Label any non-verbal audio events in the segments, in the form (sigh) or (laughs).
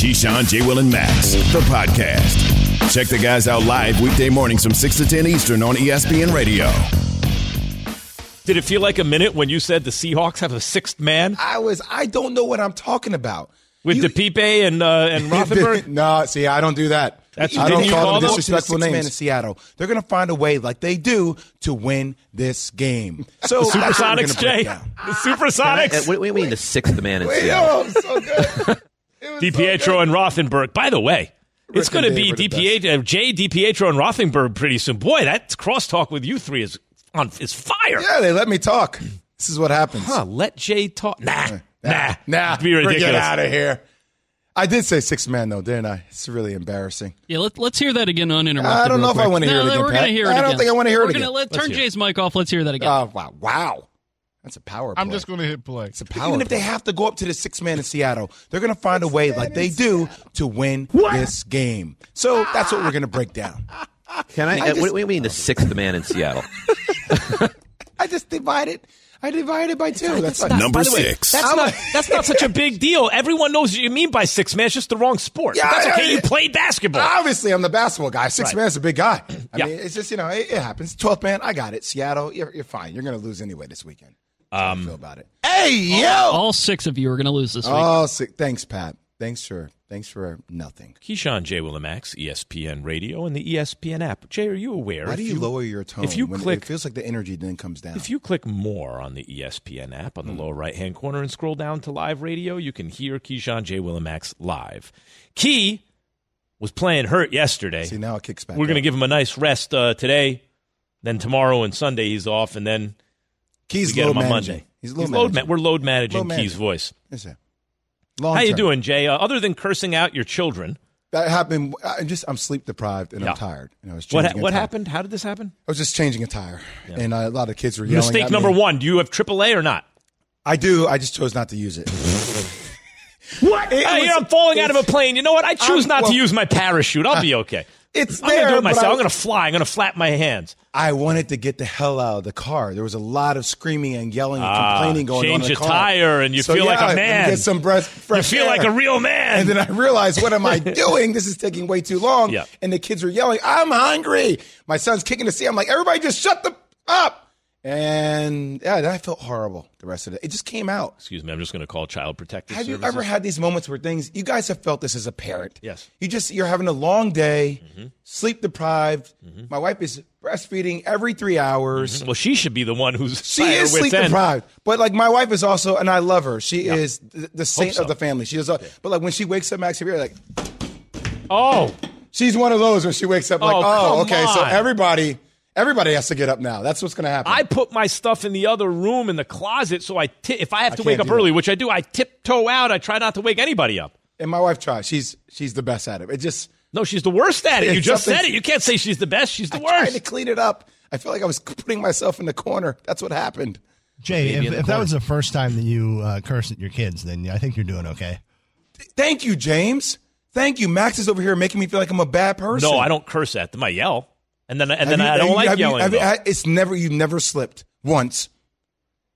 Keyshawn, J. Will, and Max, the podcast. Check the guys out live weekday mornings from 6 to 10 Eastern on ESPN Radio. Did it feel like a minute when you said the Seahawks have a sixth man I was. I don't know what I'm talking about. with You- DePipe and uh, and (laughs) Rothenberg? no, see, I don't do that. That's- I don't call call them them? disrespectful Six names. man in Seattle, they're going to find a way, like they do, to win this game. (laughs) So The that's what we're Supersonics, Jay. The Supersonics. Uh, what, what do you mean the sixth man in Wait, Seattle? oh, so good. (laughs) It was so and Rothenberg. By the way, it's going to be Dave are the DiPietro, uh, Jay, DiPietro, and Rothenberg pretty soon. Boy, that crosstalk with you three is on is fire. Yeah, they let me talk. This is what happens. Huh, let Jay talk. Nah, nah, Nah, Be ridiculous. Get out of here. I did say six man though, didn't I? It's really embarrassing. Yeah, let, let's hear that again uninterrupted. I don't know real if I wanna hear no, it again, We're Pat. gonna hear it I don't again. think I wanna hear it we're again. Gonna let, Let's turn hear. Jay's mic off. Let's hear that again. Oh wow, wow. That's a power play. I'm just going to hit play. It's a power Even if they have to go up to the six man in Seattle, they're going to find a way, like they do, to win this game. So that's what we're going to break down. (laughs) Can I? I uh, just- what do you mean the sixth man in Seattle? (laughs) I just divided. I divided by two. That's not- fine. Number way, six. That's I'm not, a- that's not such a big deal. Everyone knows what you mean by six man. It's just the wrong sport. Yeah, that's yeah, okay. yeah. You played basketball. Obviously, I'm the basketball guy. Six Right. man's a big guy. I Yeah. mean, it's just you know, it, it happens. Twelfth man, I got it. Seattle, you're, you're fine. You're going to lose anyway this weekend. That's how I feel about it. Hey yo! All six of you are going to lose this week. Oh, sick. thanks, Pat. Thanks for thanks for nothing. Keyshawn J. Willimax, ESPN Radio, and the ESPN app. Jay, are you aware? Why if do you, lower your tone? If you when click, it feels like the energy then comes down. if you click more on the ESPN app on the Hmm. lower right hand corner and scroll down to live radio, you can hear Keyshawn J. Willimax live. Key was playing hurt yesterday. See now it kicks back. We're going to give him a nice rest uh, today. Then tomorrow and Sunday he's off, and then Keys we get load managing. Monday. He's load load managing. we're load managing Load Key's managing. voice. Yes, sir. Long How you doing, Jay? Uh, other than cursing out your children, That happened. I'm just I'm sleep deprived and Yeah. I'm tired. And I was what ha- what happened? How did this happen? I was just changing a tire, and uh, a lot of kids were yelling. Mistake number me. one: Do you have AAA or not? I do. I just chose not to use it. (laughs) what? It Hey, was- I'm falling out of a plane. You know what? I choose I'm- not well- to use my parachute. I'll be (laughs) okay. It's I'm gonna there, do it myself. I- I'm gonna fly. I'm gonna flap my hands. I wanted to get the hell out of the car. There was a lot of screaming and yelling and Ah, complaining going on change your car. tire and you So, feel like a man. Get some breath, You feel air. like a real man. And then I realized, what am I (laughs) doing? This is taking way too long. Yeah. And the kids are yelling, I'm hungry. My son's kicking the seat. I'm like, everybody just shut the up. And yeah, I felt horrible the rest of it. It just came out. Excuse me. I'm just gonna call Child Protective Have you ever had these moments where things you guys have felt this as a parent? Yes. You just you're having a long day, Mm-hmm. sleep deprived. My wife is breastfeeding every three hours. Well, she should be the one who's She is sleep end. deprived, but like my wife is also, and I love her. She is the, the saint so. of the family. She does, but like when she wakes up, Max, you're like, Oh, she's one of those when she wakes up, like, Oh, oh, okay, so everybody, everybody has to get up now. That's what's going to happen. I put my stuff in the other room in the closet, so I if I have to I wake up early, that. which I do, I tiptoe out. I try not to wake anybody up. and my wife tries. She's she's the best at it. It just No, she's the worst at it. You just said it. You can't say she's the best. She's the worst. I tried worst. to clean it up. I feel like I was (laughs) putting myself in the corner. That's what happened. Jay, if, if that was the first time that you uh, cursed at your kids, then I think you're doing okay. Thank you, James. Thank you. Max is over here making me feel like I'm a bad person. No, I don't curse at them. I yell, and then and Have then you- I don't you- like have you- yelling. have you- though. it's never you've never slipped once.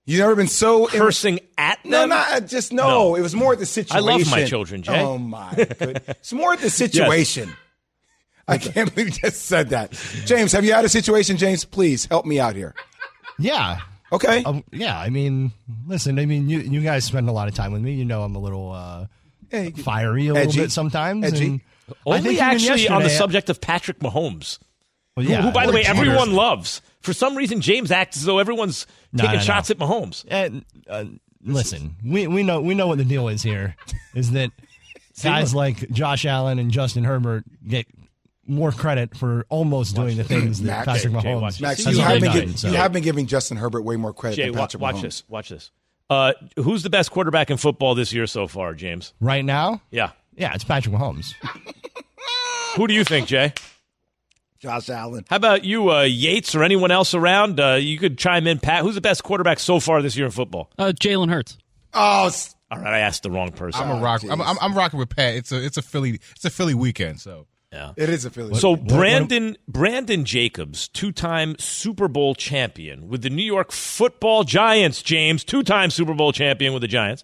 You've never been so Cursing at them. No, not just no. No. It was more the situation. I love my children, Jay. Oh my good. It's more the (laughs) situation. I can't believe you just said that. James, have you had a situation, James? Please help me out here. Yeah. Okay. Um, yeah, I mean, listen, I mean, you you guys spend a lot of time with me. You know, I'm a little uh, Hey, fiery a little bit sometimes. Edgy. and I Only think actually on the subject of Patrick Mahomes, Well, who- yeah, who, by the way, cheaters. everyone loves. For some reason, James acts as though everyone's No, taking no, no. shots at Mahomes. And, uh, listen, we we know we know what the deal is here. Is that (laughs) guys like Josh Allen and Justin Herbert get more credit for almost doing the things that Max. Patrick Jay, Jay, Mahomes watch Max, you have, been done, giving, so. you have been giving Justin Herbert way more credit Jay, than wa- Patrick watch Mahomes. this. Watch this. Uh, who's the best quarterback in football this year so far, James? right now. Yeah. Yeah, it's Patrick Mahomes. Who do you think, Jay? Josh Allen. How about you, uh, Yates, or anyone else around? Uh, you could chime in, Pat. Who's the best quarterback so far this year in football? Uh, Jalen Hurts. Oh, s- All right, I asked the wrong person. I'm a rock. I'm, I'm, I'm rocking with Pat. It's a it's a Philly it's a Philly weekend. So yeah. it is a Philly. So what- Brandon Brandon Jacobs, two-time Super Bowl champion with the New York Football Giants. James, two-time Super Bowl champion with the Giants,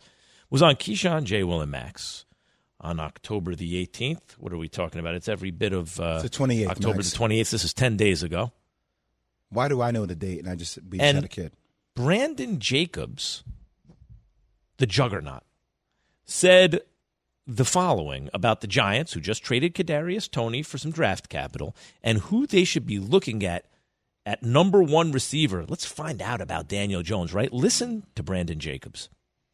was on Keyshawn J. Will and Max on October the 18th. What are we talking about? It's every bit of uh, the 28th, October Max. the 28th. This is 10 days ago. Why do I know the date? And I just we just And- had a kid. Brandon Jacobs, the juggernaut, said the following about the Giants, who just traded Kadarius Toney for some draft capital, and who they should be looking at at number one receiver. Let's find out about Daniel Jones, right? Listen to Brandon Jacobs.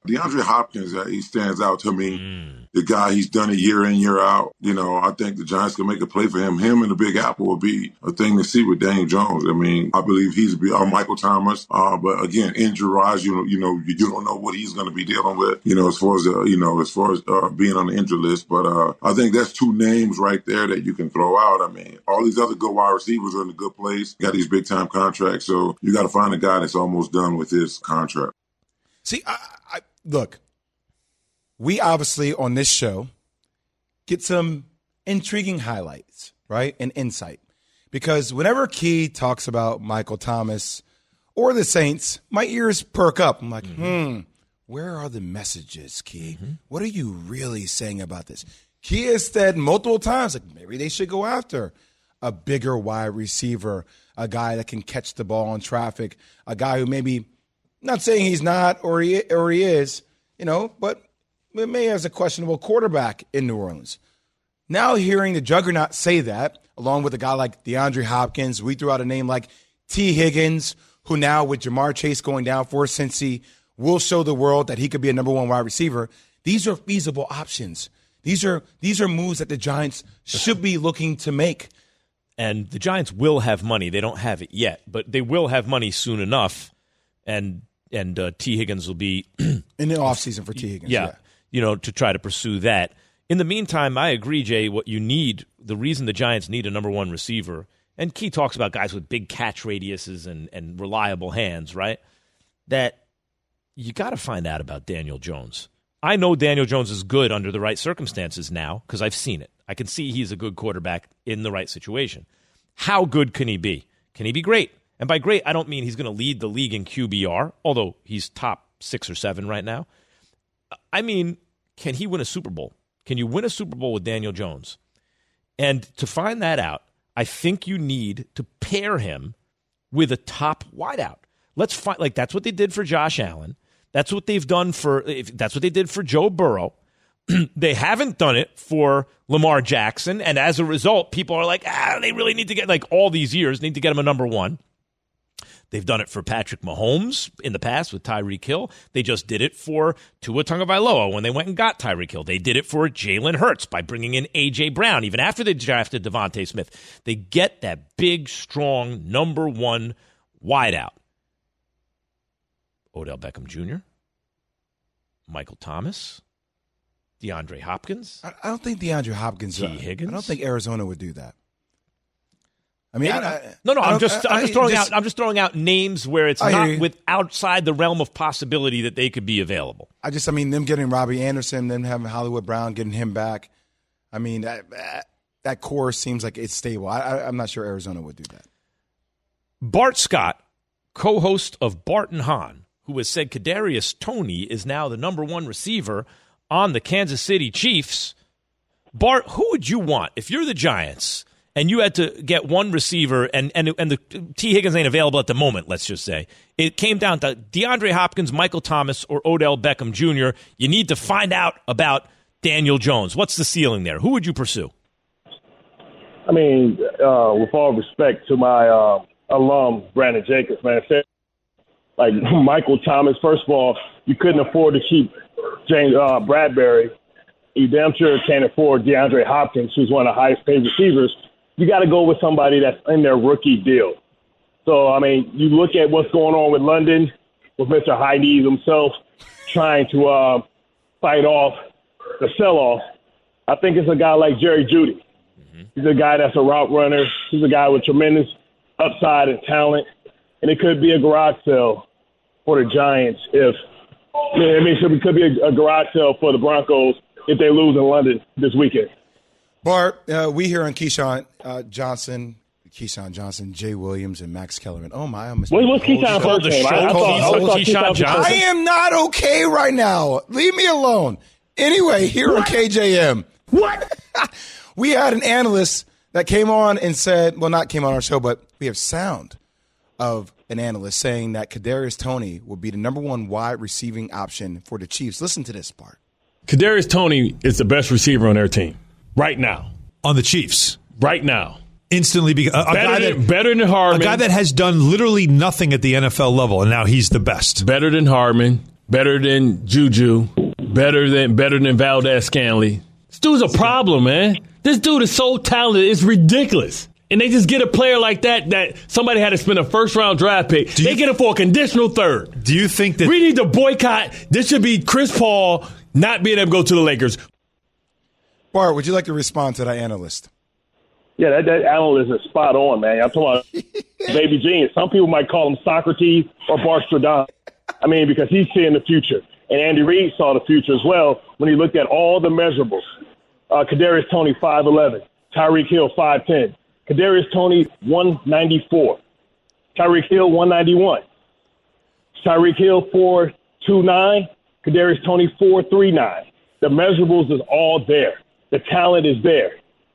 DeAndre Hopkins, uh, he stands out to me. The guy, he's done it year in, year out. You know, I think the Giants can make a play for him. Him and the Big Apple will be a thing to see with Daniel Jones. I mean, I believe he's be uh, Michael Thomas. Uh, but again, injury wise, you know, you know, you don't know what he's going to be dealing with. You know, as far as uh, you know, as far as uh, being on the injury list. But uh, I think that's two names right there that you can throw out. I mean, all these other good wide receivers are in a good place. Got these big time contracts, so you got to find a guy that's almost done with his contract. See, I, I, look, we obviously on this show get some intriguing highlights, right? And insight. Because whenever Key talks about Michael Thomas or the Saints, my ears perk up. I'm like, hmm, where are the messages, Key? What are you really saying about this? Key has said multiple times, like maybe they should go after a bigger wide receiver, a guy that can catch the ball in traffic, a guy who maybe not saying he's not or he or he is, you know, but may has a questionable quarterback in New Orleans. Now hearing the juggernaut say that, along with a guy like DeAndre Hopkins, we threw out a name like Tee Higgins, who now with Ja'Marr Chase going down for Cincy, will show the world that he could be a number one wide receiver. These are feasible options. These are these are moves that the Giants should be looking to make. And the Giants will have money. They don't have it yet, but they will have money soon enough. And and uh, Tee Higgins will be (clears throat) in the offseason for Tee Higgins. yeah, you know, to try to pursue that. In the meantime, I agree, Jay. What you need, the reason the Giants need a number one receiver, and Key talks about guys with big catch radiuses and, and reliable hands, right? That you got to find out about Daniel Jones. I know Daniel Jones is good under the right circumstances now because I've seen it. I can see he's a good quarterback in the right situation. How good can he be? Can he be great? And by great, I don't mean he's going to lead the league in QBR, although he's top six or seven right now. I mean, can he win a Super Bowl? Can you win a Super Bowl with Daniel Jones? And to find that out, I think you need to pair him with a top wideout. Let's find like that's what they did for Josh Allen. That's what they've done for if that's what they did for Joe Burrow. (clears throat) they haven't done it for Lamar Jackson, and as a result, people are like, ah, they really need to get like all these years need to get him a number one. They've done it for Patrick Mahomes in the past with Tyreek Hill. They just did it for Tua Tagovailoa when they went and got Tyreek Hill. They did it for Jalen Hurts by bringing in A.J. Brown. Even after they drafted DeVonta Smith, they get that big, strong number one wideout. Odell Beckham Jr., Michael Thomas, DeAndre Hopkins. I, don't think DeAndre Hopkins. T. uh, Higgins? I don't think Arizona would do that. I mean, I, I, no, no. I'm just, I- I'm just throwing just- out, I'm just throwing out names where it's not with outside the realm of possibility that they could be available. I just, I mean, them getting Robbie Anderson, them having Hollywood Brown, getting him back. I mean, that that, core seems like it's stable. I, I, I'm not sure Arizona would do that. Bart Scott, co-host of Bart and Hahn, who has said Kadarius Toney is now the number one receiver on the Kansas City Chiefs. Bart, who would you want if you're the Giants and you had to get one receiver and and and the Tee Higgins ain't available at the moment? Let's just say it came down to DeAndre Hopkins, Michael Thomas, or Odell Beckham Jr. You need to find out about Daniel Jones. What's the ceiling there? Who would you pursue? I mean, uh, with all respect to my uh, alum Brandon Jacobs, man, like (laughs) Michael Thomas. First of all, you couldn't afford to keep James uh, Bradberry. You damn sure can't afford DeAndre Hopkins, who's one of the highest paid receivers. You got to go with somebody that's in their rookie deal. So I mean, you look at what's going on with London, with Mr. High Knees himself trying to uh, fight off the sell-off. I think it's a guy like Jerry Jeudy. He's a guy that's a route runner. He's a guy with tremendous upside and talent, and it could be a garage sale for the Giants if. I mean, it could be a, a garage sale for the Broncos if they lose in London this weekend. Bart, uh, we here on Keyshawn uh, Johnson, Keyshawn Johnson, Jay Williams, and Max Kellerman. Oh my, I almost What- what's Keyshawn the first show. name? I- I thought- the I show. thought Keyshawn Johnson. I am not okay right now. Leave me alone. Anyway, here on KJM. What? (laughs) we had an analyst that came on and said, well, not came on our show, but we have sound of an analyst saying that Kadarius Toney will be the number one wide receiving option for the Chiefs. Listen to this part. Kadarius Toney is the best receiver on their team right now. On the Chiefs, right now, instantly, be, a, a better guy than, that better than Hardman, a guy that has done literally nothing at the NFL level, and now he's the best. better than Hardman, better than Juju, better than better than Valdes Scantling. This dude's a problem, man. This dude is so talented, it's ridiculous. And they just get a player like that that somebody had to spend a first round draft pick. Do they you- get it for a conditional third. Do you think that We need to boycott. This should be Chris Paul not being able to go to the Lakers. Bart, would you like to respond to that analyst? Yeah, that, that analyst is spot on, man. I'm talking about (laughs) baby genius. Some people might call him Socrates or Barstradon. I mean, because he's seeing the future. And Andy Reid saw the future as well when he looked at all the measurables. Uh, Kadarius Toney, 5'11. Tyreek Hill, 5'10. Kadarius Toney, 194. Tyreek Hill, 191. Tyreek Hill, 4'29. Kadarius Toney, 4'39. The measurables is all there. The talent is there.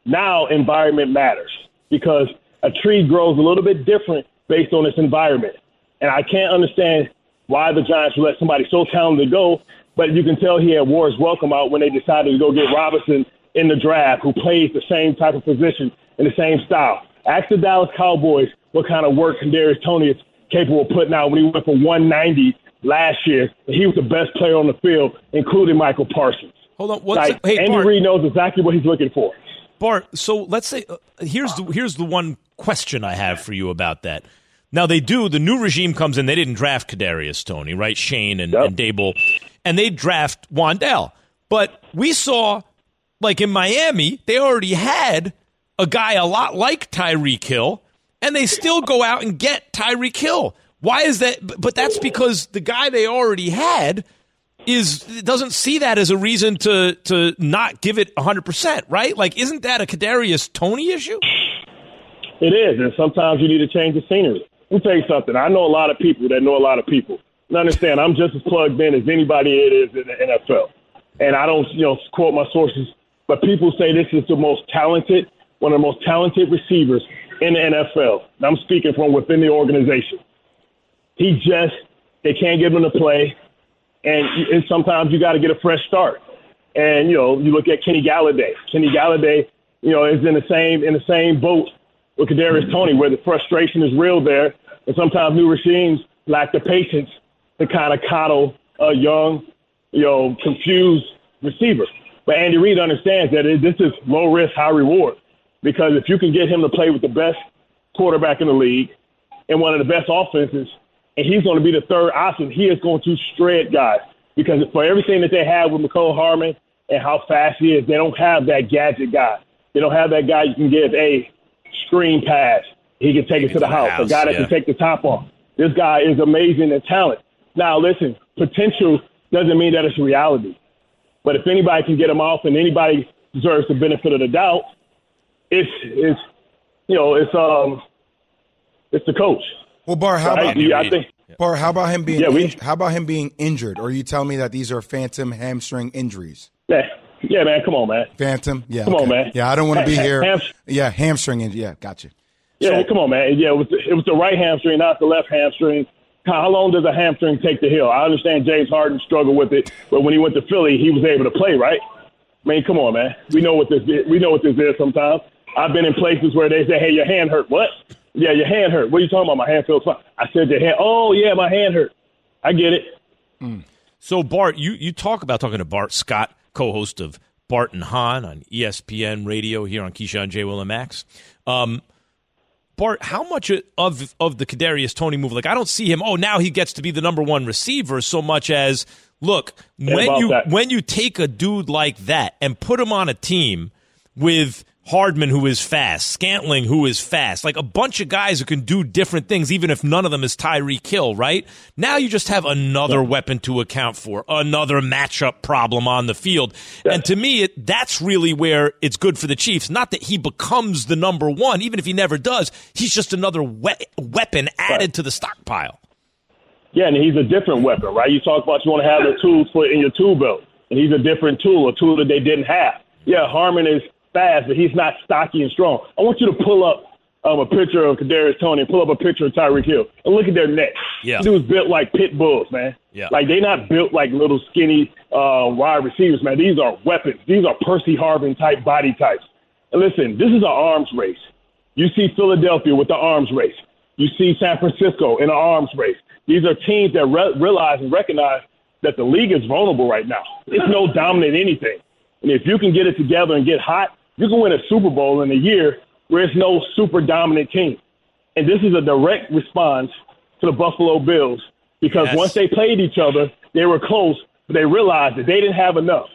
Now environment matters because a tree grows a little bit different based on its environment. And I can't understand why the Giants let somebody so talented go, but you can tell he had War's welcome out when they decided to go get Robinson in the draft, who plays the same type of position in the same style. Ask the Dallas Cowboys what kind of work Kadarius Toney is capable of putting out when he went for 190 last year. He was the best player on the field, including Michael Parsons. Hold on. What's Like, hey, Andy Bart, Reid knows exactly what he's looking for. Bart, so let's say uh, here's the here's the one question I have for you about that. Now they do. The new regime comes in. They didn't draft Kadarius Toney, right? Schoen and, Yep. and Daboll, and they draft Wan'Dale. But we saw, like in Miami, they already had a guy a lot like Tyreek Hill, and they still go out and get Tyreek Hill. Why is that? But but that's because the guy they already had is doesn't see that as a reason to to not give it 100%, right? Like isn't that a Kadarius Toney issue? It is, and sometimes you need to change the scenery. Let me tell you something. I know a lot of people that know a lot of people. And understand, I'm just as plugged in as anybody it is in the NFL. And I don't, you know, quote my sources, but people say this is the most talented, one of the most talented receivers in the NFL. And I'm speaking from within the organization. He just, they can't give him the play, and, and sometimes you got to get a fresh start. And you know, you look at Kenny Golladay. Kenny Golladay, you know, is in the same in the same boat with Kadarius mm-hmm. Tony, where the frustration is real there, and sometimes new regimes lack the patience to kind of coddle a young, you know, confused receiver. But Andy Reid understands that it, this is low risk, high reward, because if you can get him to play with the best quarterback in the league and one of the best offenses, and he's going to be the third option, he is going to shred guys. Because for everything that they have with Mecole Hardman and how fast he is, they don't have that gadget guy. They don't have that guy you can give a screen pass. He can take it to the house. house, A guy that yeah. can take the top off. This guy is amazing in talent. Now, listen, potential doesn't mean that it's reality. But if anybody can get him off and anybody deserves the benefit of the doubt, it's it's you know it's um it's the coach. Well, Bar, how about Yeah, I think Bar? How about him being? Yeah, we- how about him being injured? Or are you telling me that these are phantom hamstring injuries? yeah, yeah, man, come on, man. Phantom? Yeah. Come on, man. Yeah, I don't want to be Ha- here. yeah, hamstring injury. Yeah, gotcha. Yeah, come on, man. Yeah, it was it was the right hamstring, not the left hamstring. How long does a hamstring take to heal? I understand James Harden struggled with it, but when he went to Philly, he was able to play, right? I mean, come on, man. We know what this is. We know what this is. Sometimes I've been in places where they say, "Hey, your hand hurt." What? Yeah, your hand hurt. What are you talking about? My hand feels fine. I said your hand. Oh, yeah, my hand hurt. I get it. So Bart, you you talk about talking to Bart Scott, co-host of Bart and Hahn on ESPN Radio here on Keyshawn J. Will and Max. Um, Bart, how much of of the Kadarius Toney move? Like, I don't see him. Oh, now he gets to be the number one receiver. So much as look when you that. when you take a dude like that and put him on a team with Hardman, who is fast, Scantling, who is fast, like a bunch of guys who can do different things, even if none of them is Tyreek Hill, right? Now you just have another weapon to account for, another matchup problem on the field. And to me, it, that's really where it's good for the Chiefs. Not that he becomes the number one, even if he never does. He's just another we- weapon added to the stockpile. Yeah, and he's a different weapon, right? You talk about you want to have the tools for in your tool belt. and he's a different tool, a tool that they didn't have. Yeah, Hardman is fast, but he's not stocky and strong. I want you to pull up um, a picture of Kadarius Toney and pull up a picture of Tyreek Hill and look at their necks. Yeah. Dudes built like pit bulls, man. Yeah. Like they're not built like little skinny uh, wide receivers, man. These are weapons. These are Percy Harvin type body types. And listen, this is an arms race. You see Philadelphia with the arms race. You see San Francisco in an arms race. These are teams that re- realize and recognize that the league is vulnerable right now. It's no dominant anything. And if you can get it together and get hot, you can win a Super Bowl in a year where it's no super dominant team. And this is a direct response to the Buffalo Bills because Yes. once they played each other, they were close, but they realized that they didn't have enough.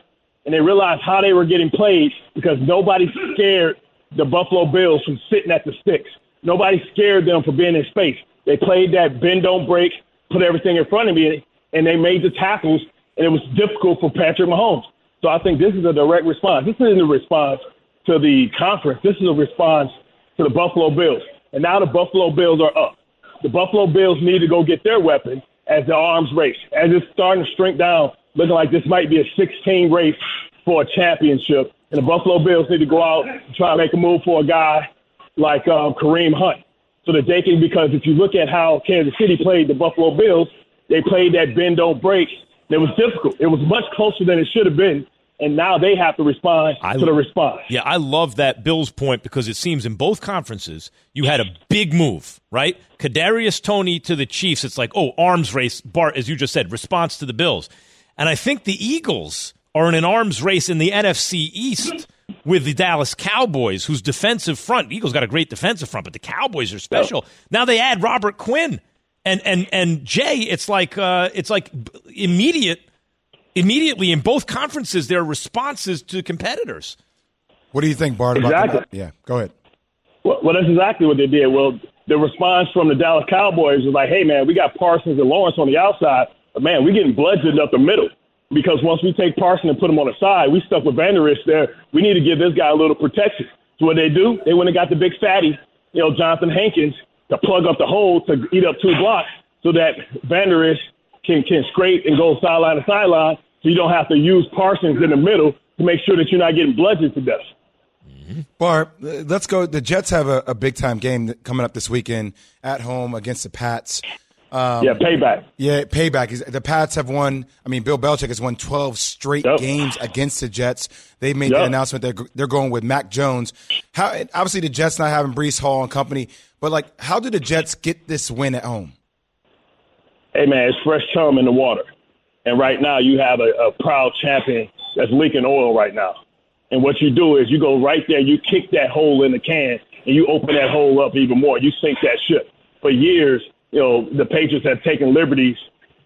And they realized how they were getting played because nobody scared the Buffalo Bills from sitting at the sticks. Nobody scared them for being in space. They played that bend, don't break, put everything in front of me, and they made the tackles, and it was difficult for Patrick Mahomes. So I think this is a direct response. This isn't a response to the conference. This is a response to the Buffalo Bills. And now the Buffalo Bills are up. The Buffalo Bills need to go get their weapon as the arms race. As it's starting to shrink down, looking like this might be a 16 race for a championship. And the Buffalo Bills need to go out and try to make a move for a guy like um, Kareem Hunt so that they because if you look at how Kansas City played the Buffalo Bills, they played that bend, don't break. It was difficult. It was much closer than it should have been. And now they have to respond I- to the response. Yeah, I love that Bills point because it seems in both conferences you had a big move, right? Kadarius Toney to the Chiefs. It's like, oh, arms race. Bart, as you just said, response to the Bills, and I think the Eagles are in an arms race in the NFC East with the Dallas Cowboys, whose defensive front. Eagles got a great defensive front, but the Cowboys are special. Now they add Robert Quinn and and and Jay. It's like uh, it's like immediate. Immediately in both conferences, there are responses to competitors. What do you think, Bart? About Exactly. the, yeah, go ahead. Well, well, that's exactly what they did. Well, the response from the Dallas Cowboys was like, "Hey, man, we got Parsons and Lawrence on the outside, but man, we're getting bludgeoned up the middle because once we take Parsons and put him on the side, we stuck with Van Der Esch there. We need to give this guy a little protection." So what they do? They went and got the big fatty, you know, Jonathan Hankins, to plug up the hole to eat up two blocks, so that Van Der Esch can can scrape and go sideline to sideline, so you don't have to use Parsons in the middle to make sure that you're not getting bludgeoned to death. Bart, uh, let's go. The Jets have a, a big time game coming up this weekend at home against the Pats. Um, yeah, payback. Yeah, payback. The Pats have won. I mean, Bill Belichick has won 12 straight Yep. games against the Jets. They made the Yep. announcement they're they're going with Mac Jones. How obviously the Jets not having Breece Hall and company, but like, how did the Jets get this win at home? hey man, it's fresh chum in the water. And right now you have a, a proud champion that's leaking oil right now. And what you do is you go right there, you kick that hole in the can, and you open that hole up even more. You sink that ship. For years, you know, the Patriots have taken liberties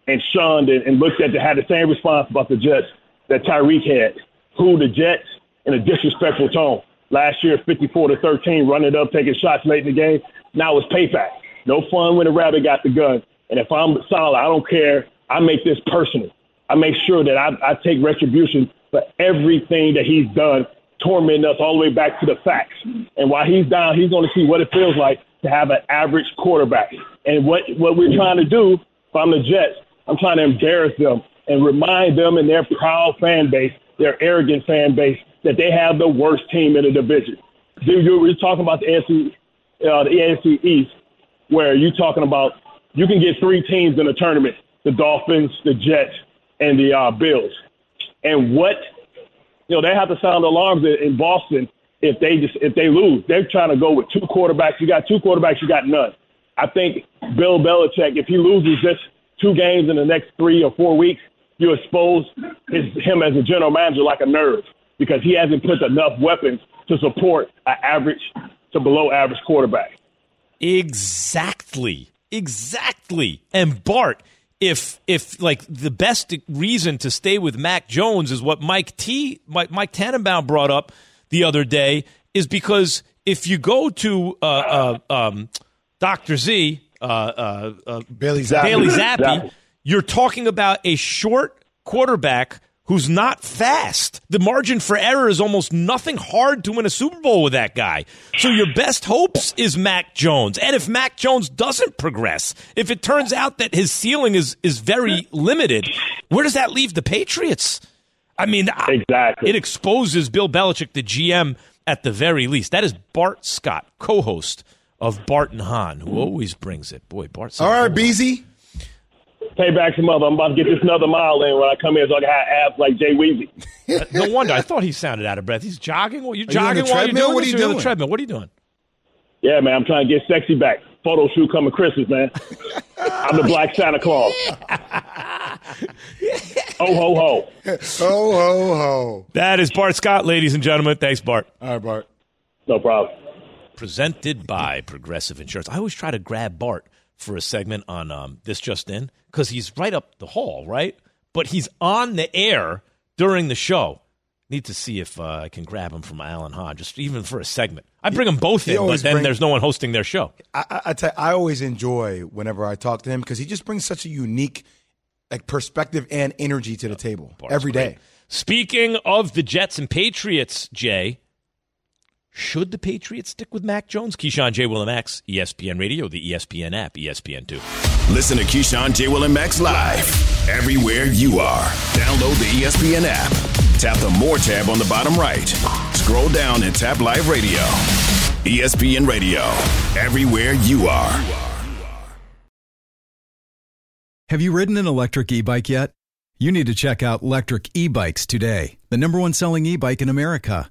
and shunned and, and looked at the, had the same response about the Jets that Tyreek had, who the Jets in a disrespectful tone. Last year, 54 to 13, running up, taking shots late in the game. Now it's payback. No fun when the rabbit got the gun. And if I'm solid, I don't care. I make this personal. I make sure that I, I take retribution for everything that he's done, tormenting us all the way back to the facts. And while he's down, he's going to see what it feels like to have an average quarterback. And what, what we're trying to do, if I'm the Jets, I'm trying to embarrass them and remind them and their proud fan base, their arrogant fan base, that they have the worst team in the division. Dude, you were talking about the AFC, uh, the AFC East, where you're talking about you can get three teams in a tournament: the Dolphins, the Jets, and the uh, Bills. And what you know, they have to sound alarms in, in Boston if they just if they lose. They're trying to go with two quarterbacks. You got two quarterbacks, you got none. I think Bill Belichick, if he loses just two games in the next three or four weeks, you expose his, him as a general manager like a nerve because he hasn't put enough weapons to support an average to below average quarterback. Exactly. Exactly. And Bart, if if like the best reason to stay with Mac Jones is what Mike T Mike, Mike Tannenbaum brought up the other day is because if you go to uh, uh, um, Dr. Z, uh, uh, uh, Bailey Zappe. Bailey (laughs) Zappi. you're talking about a short quarterback who's not fast. The margin for error is almost nothing hard to win a Super Bowl with that guy. So your best hopes is Mac Jones. And if Mac Jones doesn't progress, if it turns out that his ceiling is is very limited, where does that leave the Patriots? I mean, I- Exactly. it exposes Bill Belichick, the GM, at the very least. That is Bart Scott, co-host of Bart and Hahn, who always brings it. Boy, Bart. All right, BZ. Payback some mother. I'm about to get this another mile in when I come here so I can have abs like Jay Weezy. (laughs) no wonder. I thought he sounded out of breath. He's jogging. Well, you you on jogging the while you're doing What are you You're on the doing? treadmill. What are you doing? Yeah, man, I'm trying to get sexy back. Photo shoot coming Christmas, man. I'm the Black Santa Claus. ho (laughs) oh, ho ho. Ho, ho, ho. That is Bart Scott, ladies and gentlemen. Thanks, Bart. All right, Bart. No problem. Presented by Progressive Insurance. I always try to grab Bart for a segment on um, this just in because he's right up the hall, right? But he's on the air during the show. Need to see if uh, I can grab him from Alan Hahn, just even for a segment. I bring them both He in, but then bring- there's no one hosting their show. I, I, I, tell, I always enjoy whenever I talk to him because he just brings such a unique like perspective and energy to the table Bart's every day. great. Speaking of the Jets and Patriots, Jay, should the Patriots stick with Mac Jones? Keyshawn J. Will and Max, E ESPN Radio, the ESPN app, E ESPN2. Listen to Keyshawn, J. Will, and Max live everywhere you are. Download the ESPN app. Tap the More tab on the bottom right. Scroll down and tap Live Radio. ESPN Radio, everywhere you are. Have you ridden an electric e bike yet? You need to check out Lectric E Bikes today, the number one selling e bike in America.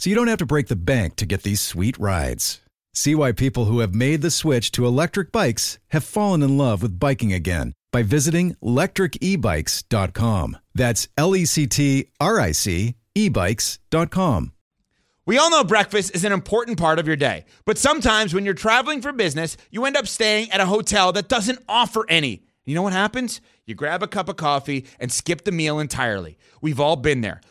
so you don't have to break the bank to get these sweet rides. See why people who have made the switch to electric bikes have fallen in love with biking again by visiting lectricebikes.com. That's L E C T R I C ebikes.com. We all know breakfast is an important part of your day, but sometimes when you're traveling for business, you end up staying at a hotel that doesn't offer any. You know what happens? You grab a cup of coffee and skip the meal entirely. We've all been there.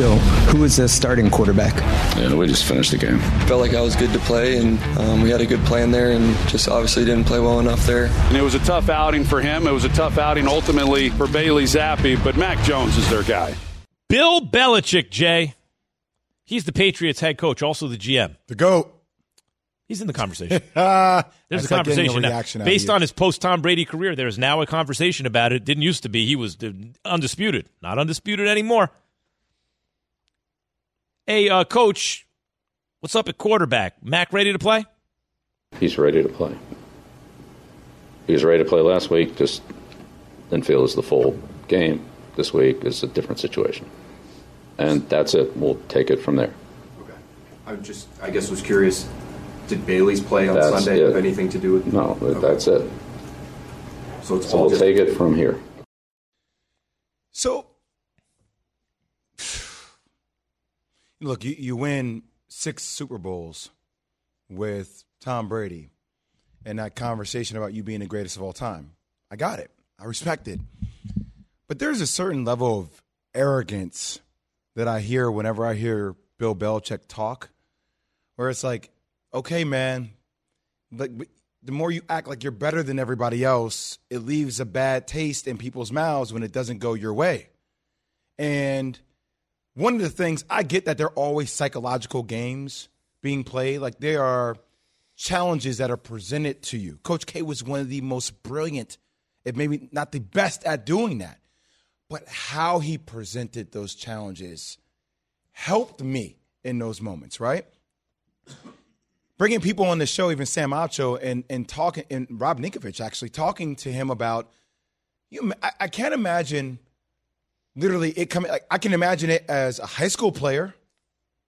Bill, who is the starting quarterback? Yeah, we just finished the game. Felt like I was good to play, and um, we had a good plan there, and just obviously didn't play well enough there. And it was a tough outing for him. It was a tough outing ultimately for Bailey Zappe, but Mac Jones is their guy. Bill Belichick, Jay. He's the Patriots head coach, also the GM. The GOAT. He's in the conversation. (laughs) Ah, There's that's a like getting conversation now. reaction based on his post Tom Brady career. There is now a conversation about it. Didn't used to be. He was uh, undisputed, not undisputed anymore. Hey, uh, coach, what's up at quarterback? Mac ready to play? He's ready to play. He was ready to play last week, just didn't feel it was the full game. This week is a different situation. And that's it. We'll take it from there. I just, I guess, was curious. Did Bailey's play on That's Sunday it. have anything to do with? No, that's it. So it's So all we'll just take it from here. So, look, you, you win six Super Bowls with Tom Brady and that conversation about you being the greatest of all time. I got it. I respect it. But there's a certain level of arrogance that I hear whenever I hear Bill Belichick talk, where it's like, okay, man, like the more you act like you're better than everybody else, it leaves a bad taste in people's mouths when it doesn't go your way. And one of the things I get that there are always psychological games being played, like there are challenges that are presented to you. Coach K was one of the most brilliant, if maybe not the best at doing that. But how he presented those challenges helped me in those moments, right? Bringing people on the show, even Sam Acho and and talking, and Rob Ninkovich actually talking to him about you. I, I can't imagine literally it coming. Like, I can imagine it as a high school player.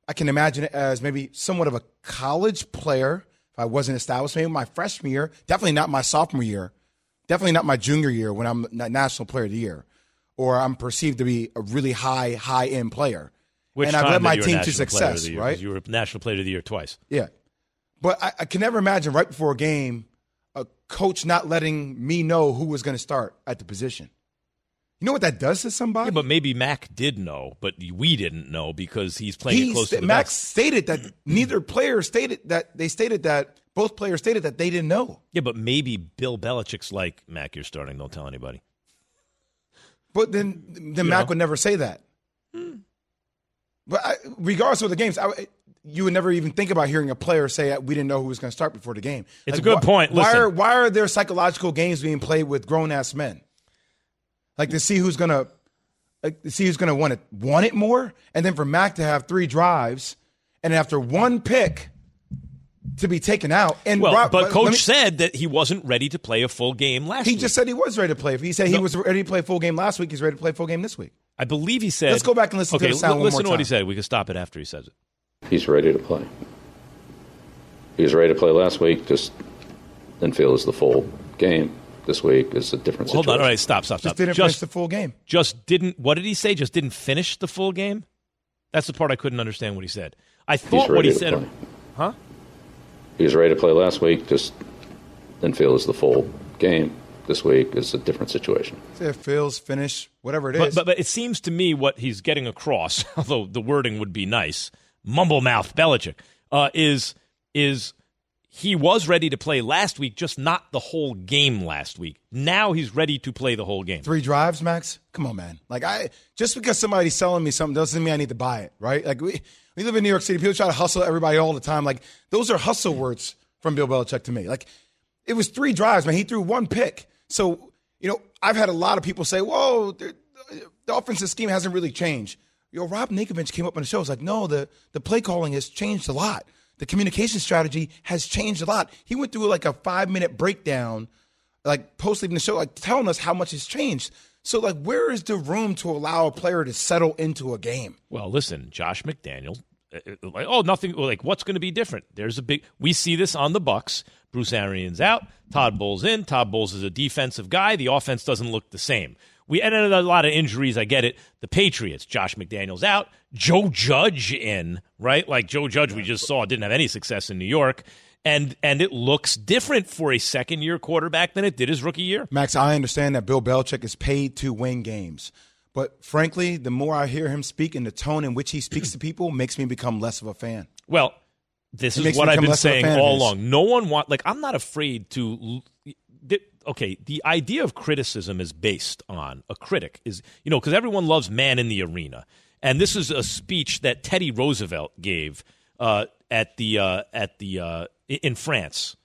I can imagine it as maybe somewhat of a college player. If I wasn't established, maybe my freshman year, definitely not my sophomore year, Definitely not my junior year when I'm na- national player of the year, or I'm perceived to be a really high high end player. Which and I've led my team to National Player of success, Year, right? You were National Player of the Year twice. Yeah. But I, I can never imagine right before a game a coach not letting me know who was going to start at the position. You know what that does to somebody? Yeah, but maybe Mac did know, but we didn't know because he's playing He close sta- to the Max vest. stated that neither player stated that they stated that both players stated that they didn't know. Yeah, but maybe Bill Belichick's like Mac. You're starting. Don't tell anybody. But then then You Mac know? would never say that. But I, regardless of the games, I, you would never even think about hearing a player say uh, we didn't know who was going to start before the game. It's a good wh- point. Why are why are there psychological games being played with grown ass men? Like to see who's gonna like to see who's gonna want it want it more, and then for Mac to have three drives, and after one pick to be taken out. And Well, Rob- but coach me- said that he wasn't ready to play a full game last he week. just said he was ready to play. He said he No. was ready to play a full game last week. He's ready to play a full game this week. I believe he said. Let's go back and listen to okay, the sound li- one listen more to what he said. We can stop it after he says it. He's ready to play. He was ready to play last week, just didn't feel it was the full game. This week is a different Hold situation. on. All right. Stop. Stop. stop. Just didn't finish the full game. Just didn't. What did he say? Just didn't finish the full game. That's the part I couldn't understand. What he said. I thought what he said. play. Huh? He was ready to play last week, just didn't feel it was the full game. This week is a different situation. Say it feels finish whatever it is. But, but but it seems to me what he's getting across, (laughs) although the wording would be nice, mumble mouth Belichick, uh, is is he was ready to play last week, just not the whole game last week. Now he's ready to play the whole game. Three drives, Max. Come on, man. Like I just because somebody's selling me something doesn't mean I need to buy it, right? Like we we live in New York City. People try to hustle everybody all the time. Like those are hustle words from Bill Belichick to me. Like it was three drives, man. He threw one pick. So you know, I've had a lot of people say, "Whoa, the, offensive scheme hasn't really changed." You know, Rob Ninkovich came up on the show. It's like, no, the the play calling has changed a lot. The communication strategy has changed a lot. He went through like a five minute breakdown like post leaving the show, like telling us how much has changed. So, like, where is the room to allow a player to settle into a game? Well, listen, Josh McDaniel, uh, uh, like, oh, nothing. Like, what's going to be different? There's a big. We see this on the Bucks. Bruce Arians out. Todd Bowles in. Todd Bowles is a defensive guy. The offense doesn't look the same. We and a lot of injuries. I get it. The Patriots. Josh McDaniels out. Joe Judge in. Right, like Joe Judge, we just saw didn't have any success in New York. And and it looks different for a second year quarterback than it did his rookie year. Max, I understand that Bill Belichick is paid to win games. But frankly, the more I hear him speak and the tone in which he speaks to people makes me become less of a fan. Well, this It is what I've been less of a saying all along. No one want like I'm not afraid to. Okay, the idea of criticism is based on a critic is you know because everyone loves man in the arena, and this is a speech that Teddy Roosevelt gave uh, at the uh, at the uh, in France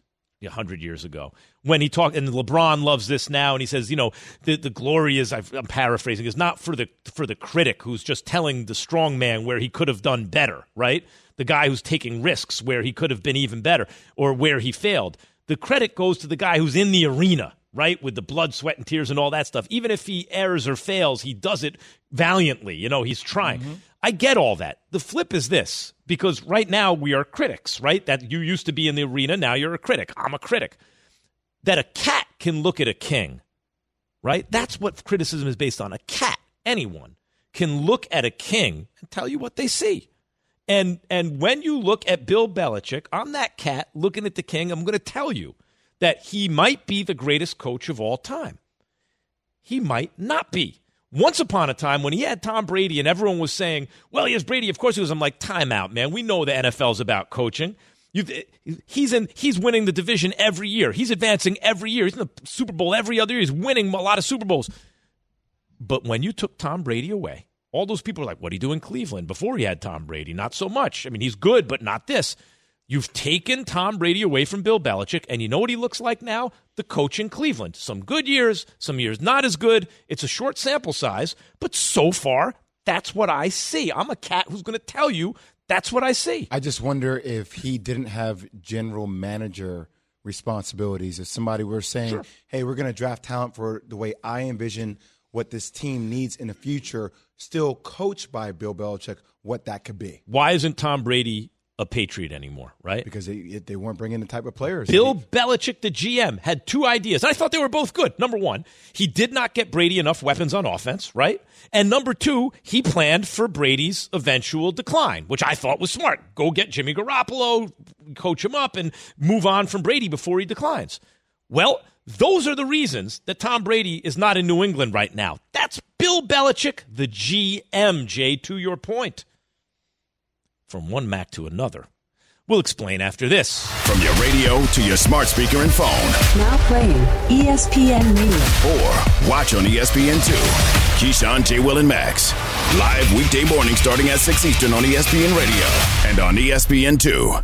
a hundred years ago. When he talked and LeBron loves this now and he says you know the the glory is I've- I'm paraphrasing is not for the for the critic who's just telling the strong man where he could have done better right? The guy who's taking risks where he could have been even better or where he failed the credit goes to the guy who's in the arena right with the blood sweat and tears and all that stuff even if he errs or fails he does it valiantly you know he's trying mm-hmm. I get all that. The flip is this because right now we are critics, right? That you used to be in the arena, now you're a critic. I'm a critic. That a cat can look at a king, right? That's what criticism is based on. A cat, anyone, can look at a king and tell you what they see. And and when you look at Bill Belichick, I'm that cat looking at the king. I'm going to tell you that he might be the greatest coach of all time. He might not be. Once upon a time, when he had Tom Brady and everyone was saying, well, he has Brady, of course he was. I'm like, time out, man. We know the NFL's about coaching. You, he's in. He's winning the division every year. He's advancing every year. He's in the Super Bowl every other year. He's winning a lot of Super Bowls. But when you took Tom Brady away, all those people are like, what do you do in Cleveland? Before he had Tom Brady, not so much. I mean, he's good, but not this. You've taken Tom Brady away from Bill Belichick, and you know what he looks like now? The coach in Cleveland. Some good years, some years not as good. It's a short sample size, but so far, that's what I see. I'm a cat who's going to tell you that's what I see. I just wonder if he didn't have general manager responsibilities. If somebody were saying, hey, we're going to draft talent for the way I envision what this team needs in the future, still coached by Bill Belichick, what that could be. Why isn't Tom Brady a Patriot anymore, right? Because they they weren't bringing the type of players. Bill Belichick, the GM, had two ideas. I thought they were both good. Number one, he did not get Brady enough weapons on offense, right? And number two, he planned for Brady's eventual decline, which I thought was smart. Go get Jimmy Garoppolo, coach him up, and move on from Brady before he declines. Well, those are the reasons that Tom Brady is not in New England right now. That's Bill Belichick, the GM, Jay, to your point. From one Mac to another. We'll explain after this. From your radio to your smart speaker and phone. Now playing ESPN Radio. Or watch on E ESPN2. Keyshawn, J. Will, and Max. Live weekday morning starting at 6 Eastern on ESPN Radio and on E ESPN2.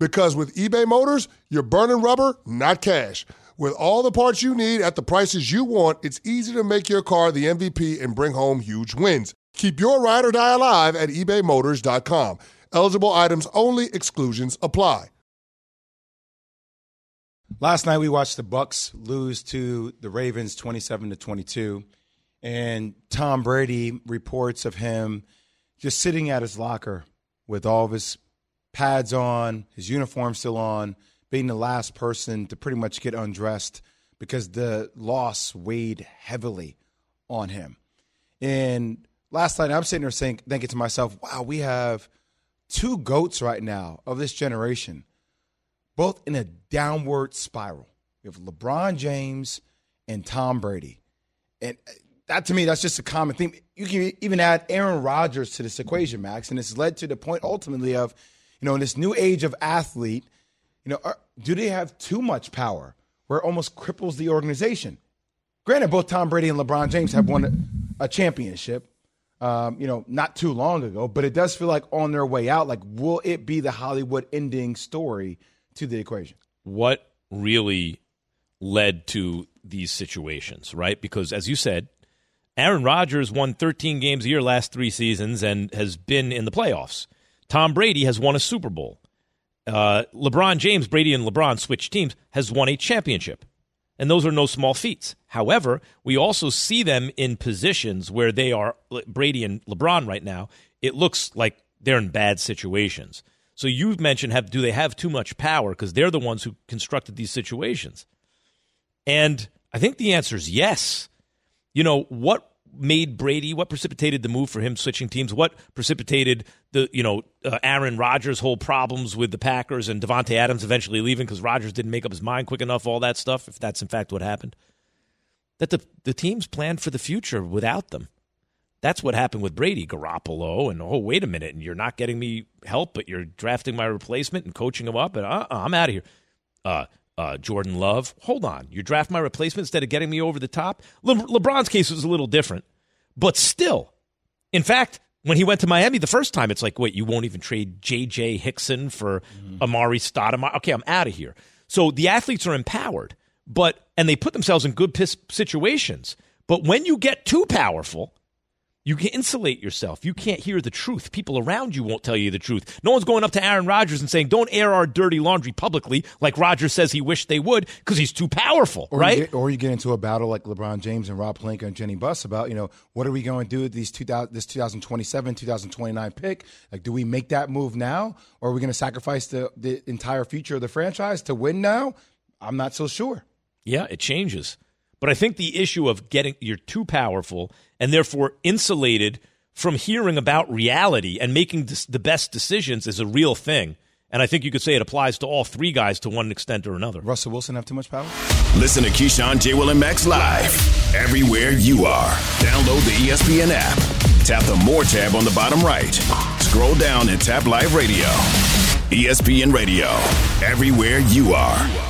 Because with eBay Motors, you're burning rubber, not cash. With all the parts you need at the prices you want, it's easy to make your car the MVP and bring home huge wins. Keep your ride or die alive at ebaymotors.com. Eligible items only, exclusions apply. Last night we watched the Bucs lose to the Ravens 27 to 22 and Tom Brady reports of him just sitting at his locker with all of his pads on, his uniform still on, being the last person to pretty much get undressed because the loss weighed heavily on him. And last night I'm sitting there saying, thinking to myself, wow, we have two goats right now of this generation, both in a downward spiral. We have LeBron James and Tom Brady. And that to me, that's just a common theme. You can even add Aaron Rodgers to this equation, Max, and it's led to the point ultimately of, you know, in this new age of athlete, you know, are, do they have too much power where it almost cripples the organization? Granted, both Tom Brady and LeBron James have won a championship, um, you know, not too long ago, but it does feel like on their way out. Like, will it be the Hollywood ending story to the equation? What really led to these situations, right? Because as you said, Aaron Rodgers won 13 games a year last three seasons and has been in the playoffs. Tom Brady has won a Super Bowl. Uh, LeBron James, Brady and LeBron switched teams, has won a championship. And those are no small feats. However, we also see them in positions where they are, Brady and LeBron right now, it looks like they're in bad situations. So you've mentioned, have, do they have too much power? Because they're the ones who constructed these situations. And I think the answer is yes. You know, what made Brady, what precipitated the move for him switching teams, what precipitated the, you know, uh, Aaron Rodgers' whole problems with the Packers and Davante Adams eventually leaving because Rodgers didn't make up his mind quick enough, all that stuff, if that's in fact what happened. That the, the teams planned for the future without them. That's what happened with Brady, Garoppolo, and oh, wait a minute, and you're not getting me help, but you're drafting my replacement and coaching him up, and uh, I'm out of here. Uh, uh, Jordan Love. Hold on. You draft my replacement instead of getting me over the top? Le- LeBron's case was a little different, but still. In fact, when he went to Miami the first time, it's like, wait, you won't even trade J.J. Hickson for Amar'e Stoudemire? Okay, I'm out of here. So the athletes are empowered, but and they put themselves in good pis- situations. But when you get too powerful, you can insulate yourself. You can't hear the truth. People around you won't tell you the truth. No one's going up to Aaron Rodgers and saying, "Don't air our dirty laundry publicly," like Rodgers says he wished they would, because he's too powerful, or right? You get, or you get into a battle like LeBron James and Rob Pelinka and Jeanie Buss about, you know, what are we going to do with these 2000, this 2027, 2029 pick? Like, do we make that move now, or are we going to sacrifice the the entire future of the franchise to win now? I'm not so sure. Yeah, it changes. But I think the issue of getting you're too powerful and therefore insulated from hearing about reality and making the best decisions is a real thing. And I think you could say it applies to all three guys to one extent or another. Russell Wilson have too much power? Listen to Keyshawn, J. Will, and Max live everywhere you are. Download the ESPN app. Tap the More tab on the bottom right. Scroll down and tap Live Radio. ESPN Radio, everywhere you are.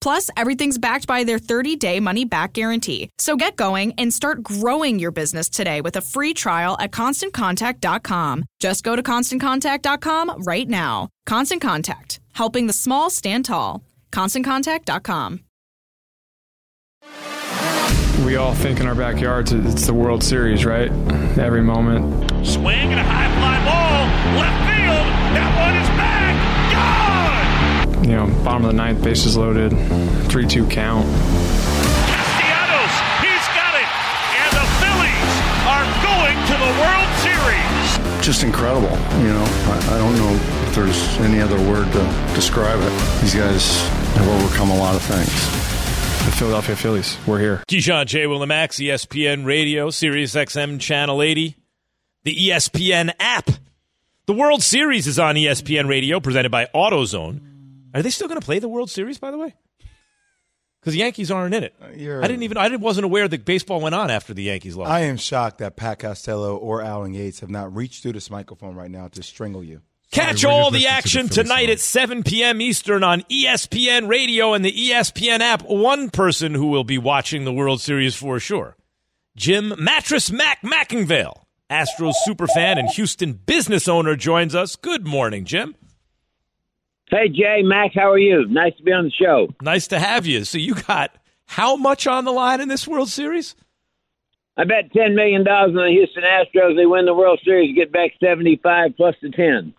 Plus, everything's backed by their 30 day money back guarantee. So get going and start growing your business today with a free trial at constantcontact.com. Just go to constantcontact.com right now. Constant Contact, helping the small stand tall. ConstantContact.com. We all think in our backyards it's the World Series, right? Every moment. Swing and a high fly ball, left You know, bottom of the ninth, bases loaded, 3 2 count. Castellanos, he's got it. And the Phillies are going to the World Series. Just incredible. You know, I, I don't know if there's any other word to describe it. These guys have overcome a lot of things. The Philadelphia Phillies, we're here. Keyshawn J. Willimax, ESPN Radio, Sirius XM Channel 80, the ESPN app. The World Series is on ESPN Radio, presented by AutoZone. Are they still going to play the World Series, by the way? Because the Yankees aren't in it. Uh, you're- I didn't even. I wasn't aware that baseball went on after the Yankees lost. I am shocked that Pat Costello or Alan Yates have not reached through this microphone right now to strangle you. Catch all the action tonight at 7 p.m. Eastern on ESPN Radio and the ESPN app. One person who will be watching the World Series for sure Jim Mattress Mack McIngvale, Astros superfan and Houston business owner, joins us. Good morning, Jim. Hey, Jay, Mac, how are you? Nice to be on the show. Nice to have you. So, you got how much on the line in this World Series? I bet $10 million on the Houston Astros. They win the World Series, get back 75 plus the 10.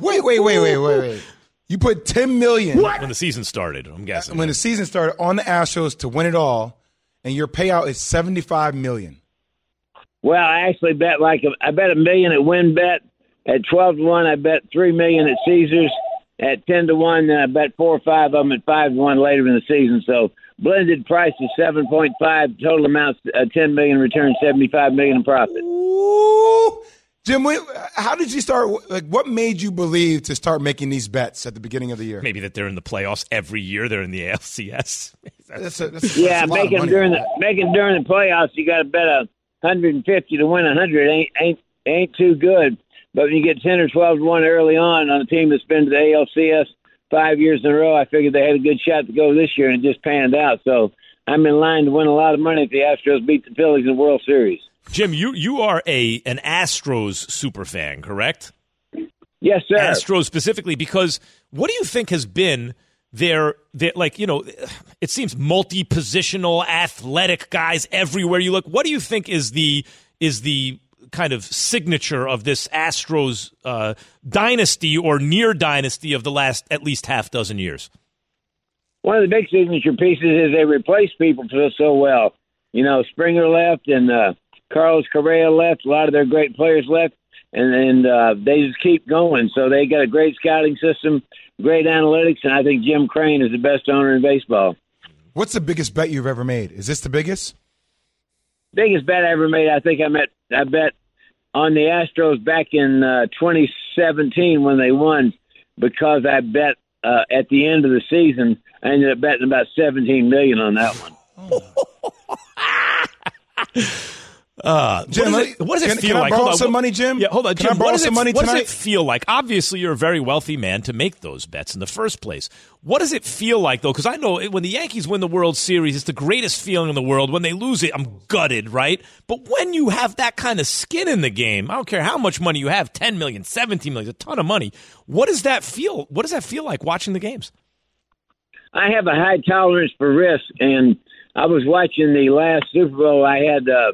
Wait, wait, wait, wait, wait, wait. You put ten million When the season started, I'm guessing. when the season started on the Astros to win it all, and your payout is seventy five million. Well, I actually bet like a, I bet a million at WynnBET. At 12 to 1, I bet 3 million at Caesars. At 10 to 1, then I bet 4 or 5 of them at 5 to 1 later in the season. So blended price is 7.5. Total amount uh, 10 million return, 75 million in profit. Ooh. Jim, how did you start? Like, what made you believe to start making these bets at the beginning of the year? Maybe that they're in the playoffs every year. They're in the (laughs) ALCS. That's a, that's Yeah, that's a making them during the making during the playoffs, you got to bet a hundred and fifty to win a hundred. Ain't ain't ain't too good. But when you get ten or twelve to one early on on a team that's been to the ALCS five years in a row, I figured they had a good shot to go this year, and it just panned out. So I'm in line to win a lot of money if the Astros beat the Phillies in the World Series. Jim, you you are a an Astros super fan, correct? Yes, sir. Astros specifically, because what do you think has been their, their like you know, it seems multi positional athletic guys everywhere you look. What do you think is the is the kind of signature of this Astros uh, dynasty or near dynasty of the last at least half dozen years? One of the big signature pieces is they replace people so so well. You know, Springer left and uh, Carlos Correa left. A lot of their great players left, and and uh, they just keep going. So they got a great scouting system. great analytics, and I think Jim Crane is the best owner in baseball. What's the biggest bet you've ever made? Is this the biggest? Biggest bet I ever made. I think I met. I bet on the Astros back in uh, 2017 when they won because I bet uh, at the end of the season. I ended up betting about 17 million on that one. (laughs) Uh, Jim, what, does it, what does it can- feel can I like? borrow Hold some what- money, Jim? Yeah, hold on, Can I borrow some it, money what does it feel like? Obviously, you're a very wealthy man to make those bets in the first place. What does it feel like, though? Because I know when the Yankees win the World Series, it's the greatest feeling in the world. When they lose it, I'm gutted, right? But when you have that kind of skin in the game, I don't care how much money you have 10 million, 17 million, a ton of money. What does that feel? What does that feel like watching the games? I have a high tolerance for risk, and I was watching the last Super Bowl. I had uh,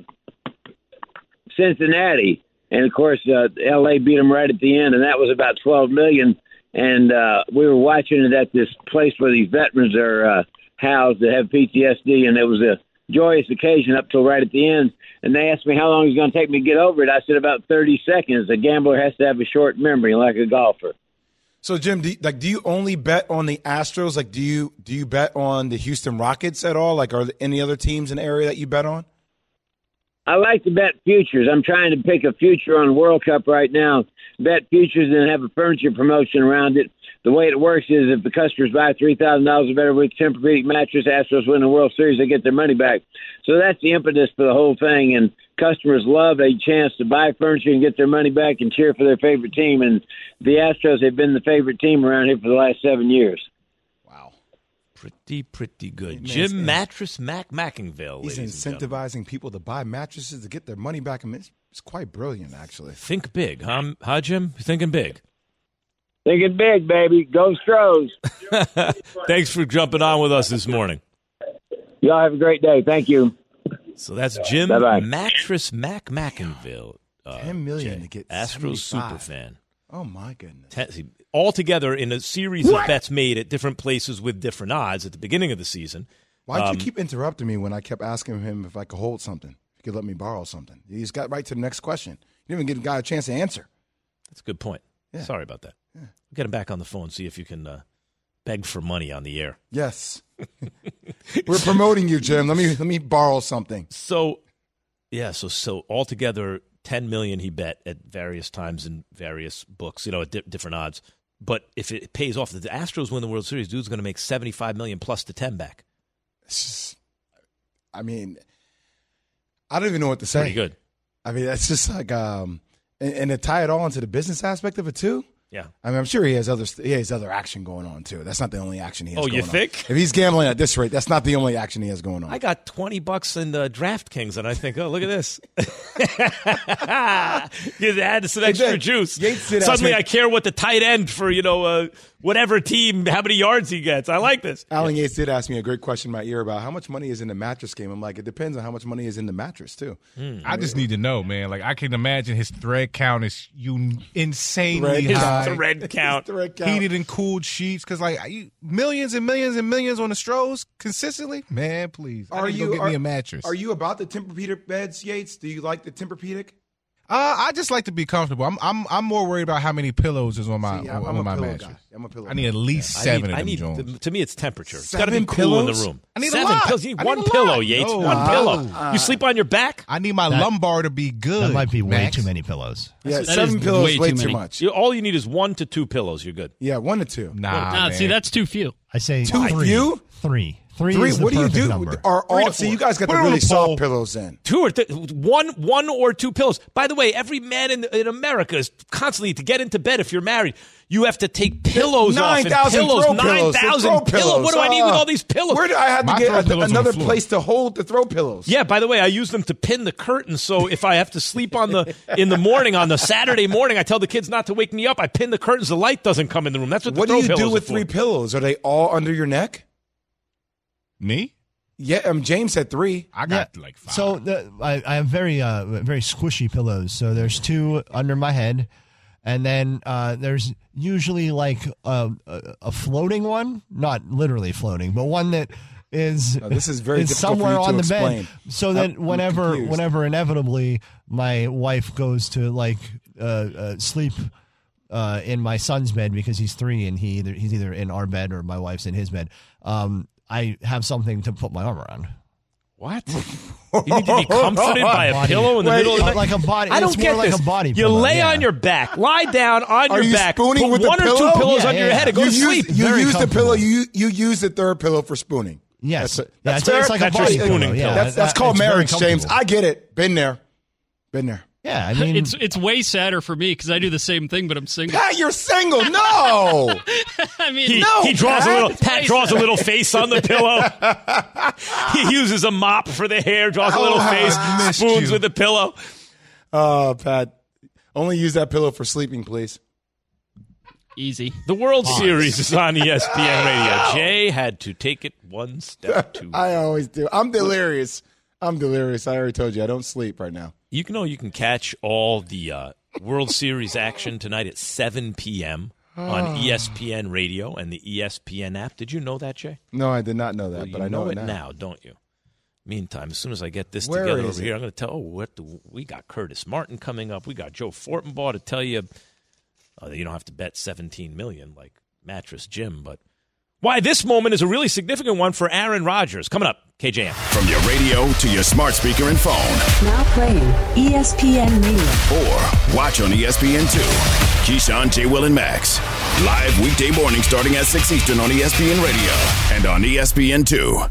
Cincinnati, and of course, uh, L.A. beat them right at the end, and that was about twelve million. And uh, we were watching it at this place where these veterans are uh, housed that have PTSD, and it was a joyous occasion up till right at the end. And they asked me how long it was going to take me to get over it. I said about thirty seconds. A gambler has to have a short memory, like a golfer. So Jim, do you, like, do you only bet on the Astros? Like, do you do you bet on the Houston Rockets at all? Like, are there any other teams in the area that you bet on? I like to bet futures. I'm trying to pick a future on World Cup right now. Bet futures and have a furniture promotion around it. The way it works is if the customers buy three thousand dollars or better with Tempur-Pedic mattress, Astros win the World Series, they get their money back. So that's the impetus for the whole thing. And customers love a chance to buy furniture and get their money back and cheer for their favorite team. And the Astros have been the favorite team around here for the last seven years. Pretty, pretty good. Jim it's- Mattress Mack McIngvale. He's ladies and incentivizing people to buy mattresses to get their money back. I mean, it's, it's quite brilliant, actually. Think big, huh, huh Jim? You thinking big? Thinking big, baby. Go Stros. (laughs) Thanks for jumping on with us this morning. Y'all have a great day. Thank you. So that's Jim Bye-bye. Mattress Mack McIngvale. Uh, Ten million Jay, to get Astros 75. super fan. Oh my goodness! Ten, see, all together in a series of bets made at different places with different odds at the beginning of the season. Why'd Um, you keep interrupting me when I kept asking him if I could hold something? If he could let me borrow something. He just got right to the next question. You didn't even give the guy a chance to answer. That's a good point. Yeah. Sorry about that. Yeah. Get him back on the phone. See if you can uh, beg for money on the air. Yes. (laughs) We're promoting you, Jim. Let me let me borrow something. So, yeah. So so altogether, ten million he bet at various times in various books. You know, at di- different odds. But if it pays off, the Astros win the World Series, dude's going to make seventy five million plus the ten back. I mean, I don't even know what to say. Pretty good. I mean, that's just like um, and, and to tie it all into the business aspect of it too. Yeah. I mean, I'm sure he has other he has other action going on too. That's not the only action he has. Oh, you going on. think? If he's gambling at this rate, that's not the only action he has going on. I got twenty bucks in the DraftKings, and I think, oh, look at this. (laughs) you add some extra juice. Yates did ask Suddenly, me- I care what the tight end for you know uh, whatever team, how many yards he gets. I like this. Alan Yates did ask me a great question in my ear about how much money is in the mattress game. I'm like, it depends on how much money is in the mattress too. Hmm. I just need to know, man. Like I can imagine his thread count is you insanely Thread high. count. (laughs) Thread count. Thread count. Heated and cooled sheets, because like you, millions and millions and millions on the Stros consistently. Man, please, Are you go get are, me a mattress? Are you about the Tempur-Pedic beds, Yates? Do you like the Tempur-Pedic? Uh, I just like to be comfortable. I'm I'm I'm more worried about how many pillows is on my See, I'm- on I'm a my pillow mattress. guy. I'm a pillow I need at least I seven need, of I them need Jones. to me, it's temperature. It's got to be Seven cool in the room. I need a Seven lot. pillows. You need I one need pillow. Yates. No. one Wow. pillow. you sleep on your back? I need my That- lumbar to be good. That might be way Max. too many pillows. Yeah, That seven is pillows way way too too much. You, all you need is one to two pillows. You're good. Yeah, one to two. Nah, Nah, man. see, that's too few. I say Two three. few? Three. Three. Three. is the What do you do? Number. Are all? See, you guys got Put the really a soft pillows in. Two or th- one, one or two pillows. By the way, every man in, in America is constantly to get into bed. If you're married, you have to take pillows off. and 9,000 pillows, throw pillows. The thousand throw pillows. pillows. What do I need with all ah. these pillows? Where do I have to My get a- another place to hold the throw pillows? Yeah. By the way, I use them to pin the curtains. So if I have to sleep on the in the morning on the Saturday morning, I tell the kids not to wake me up. I pin the curtains. The light doesn't come in the room. That's what. The What do you pillows do with three pillows? Are they all under your neck? Me. Yeah, um, James had three. I got like five. So the, I, I have very uh, very squishy pillows. So there's two under my head, and then uh, there's usually like a, a, a floating one, not literally floating, but one that is No, this is very is somewhere on the explain. bed. So that I'm whenever confused. whenever inevitably my wife goes to like uh, uh, sleep uh, in my son's bed because he's three and he either he's either in our bed or my wife's in his bed. Um, I have something to put my arm around. What? (laughs) You need to be comforted by a (laughs) Body. pillow in the Wait, middle of the night? like a body- I don't it's more get like this. a body You pillow, lay yeah. on your back, lie down on Are your you back, spooning put with the one or pillow? two pillows Yeah, under yeah, your head, and go you to use, sleep. you Very use the pillow. You you use the third pillow for spooning. Yes, That's, Yeah, that's it's, it's like That's your body spooning pillow. Yeah, that's that's that- called marriage, James. I get it. Been there. Been there. Yeah, I (laughs) mean, it's it's way sadder for me because I do the same thing, but I'm single. Pat, you're single. (laughs) No. (laughs) I mean, He, No, he draws Pat. a little. Pat draws a little face on the pillow. he uses a mop for the hair. Draws a little Oh, face. I missed Spoons you. with the pillow. Oh, Pat, only use that pillow for sleeping, please. easy. The World Series is on ESPN Radio. Jay had to take it one step too. I always do. I'm delirious. I'm delirious. I already told you I don't sleep right now. You can know you can catch all the uh, World Series action tonight at 7 p.m. on E ESPN Radio and the ESPN app. Did you know that, Jay? No, I did not know that, Well, but I know, know, it now. now, don't you? Meantime, as soon as I get this Where together over it? here, I'm going to tell. Oh, what do, we got? Curtis Martin coming up. We got Joe Fortenbaugh to tell you. Uh, you don't have to bet 17 million like Mattress Jim, but why this moment is a really significant one for Aaron Rodgers. Coming up, KJM. From your radio to your smart speaker and phone, Now playing ESPN Radio. or watch on E ESPN2. Keyshawn, J. Will, and Max. Live weekday morning starting at 6 Eastern on ESPN Radio and on ESPN2.